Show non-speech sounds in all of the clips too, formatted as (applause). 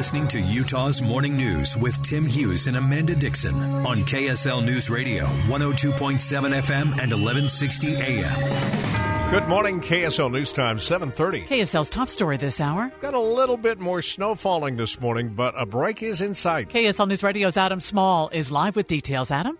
Listening to Utah's Morning News with Tim Hughes and Amanda Dickson on KSL News Radio, 102.7 FM and 1160 AM. Good morning, KSL News Time, 730. KSL's top story this hour. Got a little bit more snow falling this morning, but a break is in sight. KSL News Radio's Adam Small is live with details. Adam?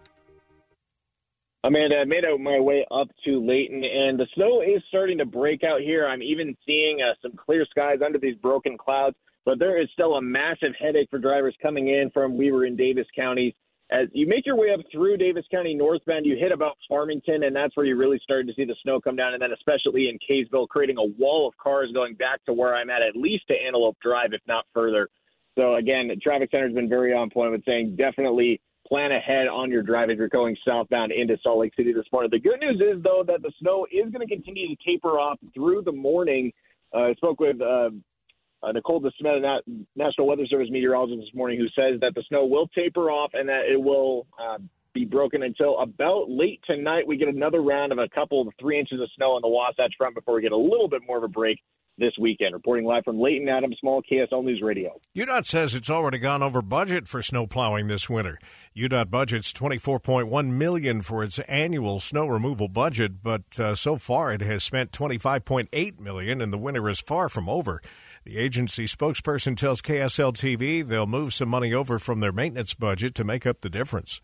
Amanda, I made my way up to Layton, and the snow is starting to break out here. I'm even seeing uh, some clear skies under these broken clouds, but there is still a massive headache for drivers coming in from Weber and Davis counties. As you make your way up through Davis County northbound, you hit about Farmington, and that's where you really started to see the snow come down. And then, especially in Kaysville, creating a wall of cars going back to where I'm at, at least to Antelope Drive, if not further. So, again, the traffic center has been very on point with saying definitely plan ahead on your drive if you're going southbound into Salt Lake City this morning. The good news is, though, that the snow is going to continue to taper off through the morning. Uh, I spoke with uh, uh, Nicole DeSmeta, National Weather Service meteorologist this morning, who says that the snow will taper off and that it will uh, be broken until about late tonight. We get another round of a couple of three inches of snow on the Wasatch Front before we get a little bit more of a break this weekend. Reporting live from Layton, Adam Small, KSL News Radio. UDOT says it's already gone over budget for snow plowing this winter. UDOT budgets 24.1 million for its annual snow removal budget, but uh, so far it has spent 25.8 million, and the winter is far from over. The agency spokesperson tells KSL TV they'll move some money over from their maintenance budget to make up the difference.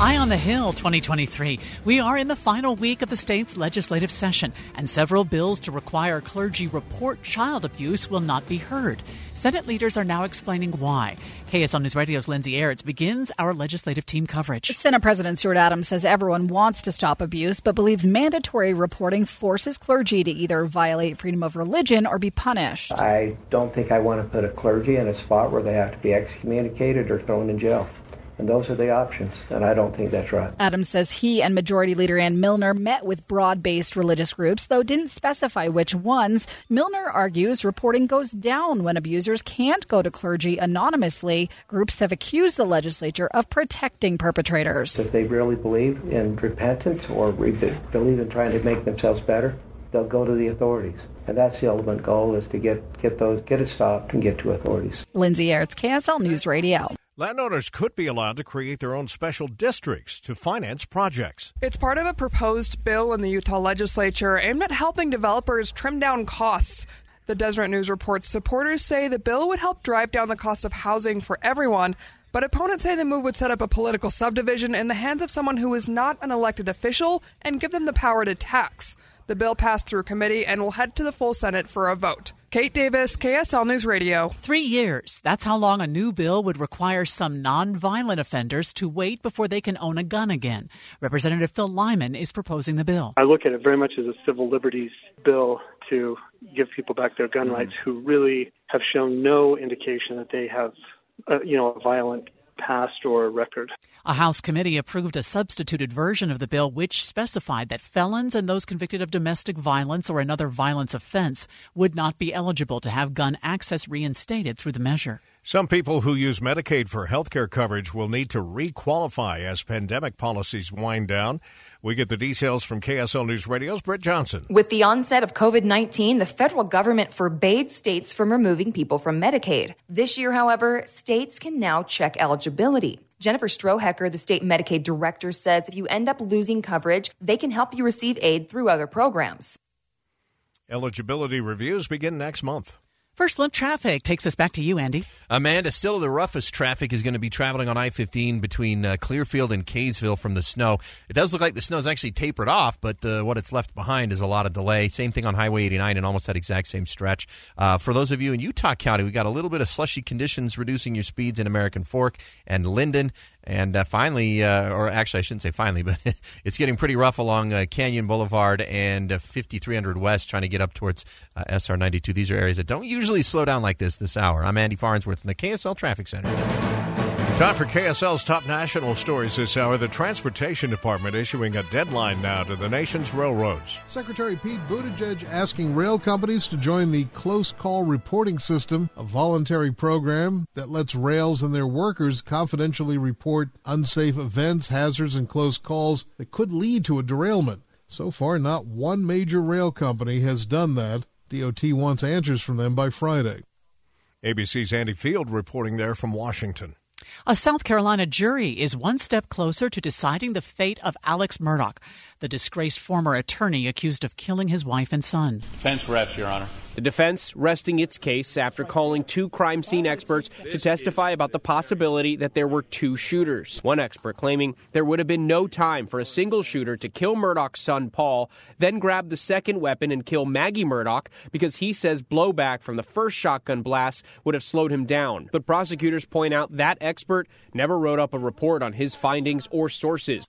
Eye on the Hill 2023. We are in the final week of the state's legislative session, and several bills to require clergy report child abuse will not be heard. Senate leaders are now explaining why. KSL News Radio's Lindsay Aerts begins our legislative team coverage. Senate President Stuart Adams says everyone wants to stop abuse, but believes mandatory reporting forces clergy to either violate freedom of religion or be punished. I don't think I want to put a clergy in a spot where they have to be excommunicated or thrown in jail. And those are the options, and I don't think that's right. Adams says he and Majority Leader Ann Millner met with broad based religious groups, though didn't specify which ones. Millner argues reporting goes down when abusers can't go to clergy anonymously. Groups have accused the legislature of protecting perpetrators. If they really believe in repentance or believe in trying to make themselves better, they'll go to the authorities. And that's the ultimate goal is to get, get those get it stopped and get to authorities. Lindsay Aerts, KSL News Radio. Landowners could be allowed to create their own special districts to finance projects. It's part of a proposed bill in the Utah legislature aimed at helping developers trim down costs. The Deseret News reports supporters say the bill would help drive down the cost of housing for everyone, but opponents say the move would set up a political subdivision in the hands of someone who is not an elected official and give them the power to tax. The bill passed through committee and will head to the full Senate for a vote. Kate Davis, KSL News Radio. Three years. That's how long a new bill would require some nonviolent offenders to wait before they can own a gun again. Representative Phil Lyman is proposing the bill. I look at it very much as a civil liberties bill to give people back their gun mm-hmm. rights who really have shown no indication that they have, uh, you know, a violent past or record. A House committee approved a substituted version of the bill which specified that felons and those convicted of domestic violence or another violence offense would not be eligible to have gun access reinstated through the measure. Some people who use Medicaid for health care coverage will need to requalify as pandemic policies wind down. We get the details from KSL News Radio's Britt Johnson. With the onset of COVID 19, the federal government forbade states from removing people from Medicaid. This year, however, states can now check eligibility. Jennifer Strohecker, the state Medicaid director, says if you end up losing coverage, they can help you receive aid through other programs. Eligibility reviews begin next month. First look traffic takes us back to you, Andy. Amanda, still the roughest traffic is going to be traveling on I 15 between uh, Clearfield and Kaysville from the snow. It does look like the snow's actually tapered off, but uh, what it's left behind is a lot of delay. Same thing on Highway 89 and almost that exact same stretch. Uh, for those of you in Utah County, we got a little bit of slushy conditions reducing your speeds in American Fork and Lindon And uh, finally, uh, or actually, I shouldn't say finally, (laughs) but it's getting pretty rough along uh, Canyon Boulevard and uh, 5300 West, trying to get up towards uh, SR 92. These are areas that don't usually slow down like this this hour. I'm Andy Farnsworth in the KSL Traffic Center. Time for KSL's top national stories this hour. The Transportation Department issuing a deadline now to the nation's railroads. Secretary Pete Buttigieg asking rail companies to join the Close Call Reporting System, a voluntary program that lets rails and their workers confidentially report unsafe events, hazards, and close calls that could lead to a derailment. So far, not one major rail company has done that. DOT wants answers from them by Friday. ABC's Andy Field reporting there from Washington. A South Carolina jury is one step closer to deciding the fate of Alex Murdaugh, the disgraced former attorney accused of killing his wife and son. Defense rests, Your Honor. The defense resting its case after calling two crime scene experts to testify about the possibility that there were two shooters. One expert claiming there would have been no time for a single shooter to kill Murdaugh's son, Paul, then grab the second weapon and kill Maggie Murdaugh because he says blowback from the first shotgun blast would have slowed him down. But prosecutors point out that expert never wrote up a report on his findings or sources.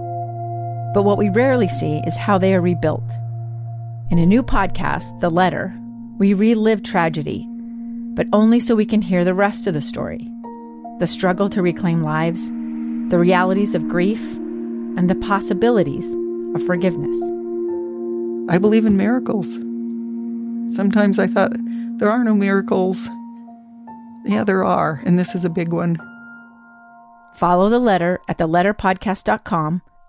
But what we rarely see is how they are rebuilt. In a new podcast, The Letter, we relive tragedy, but only so we can hear the rest of the story the struggle to reclaim lives, the realities of grief, and the possibilities of forgiveness. I believe in miracles. Sometimes I thought there are no miracles. Yeah, there are, and this is a big one. Follow the letter at theletterpodcast.com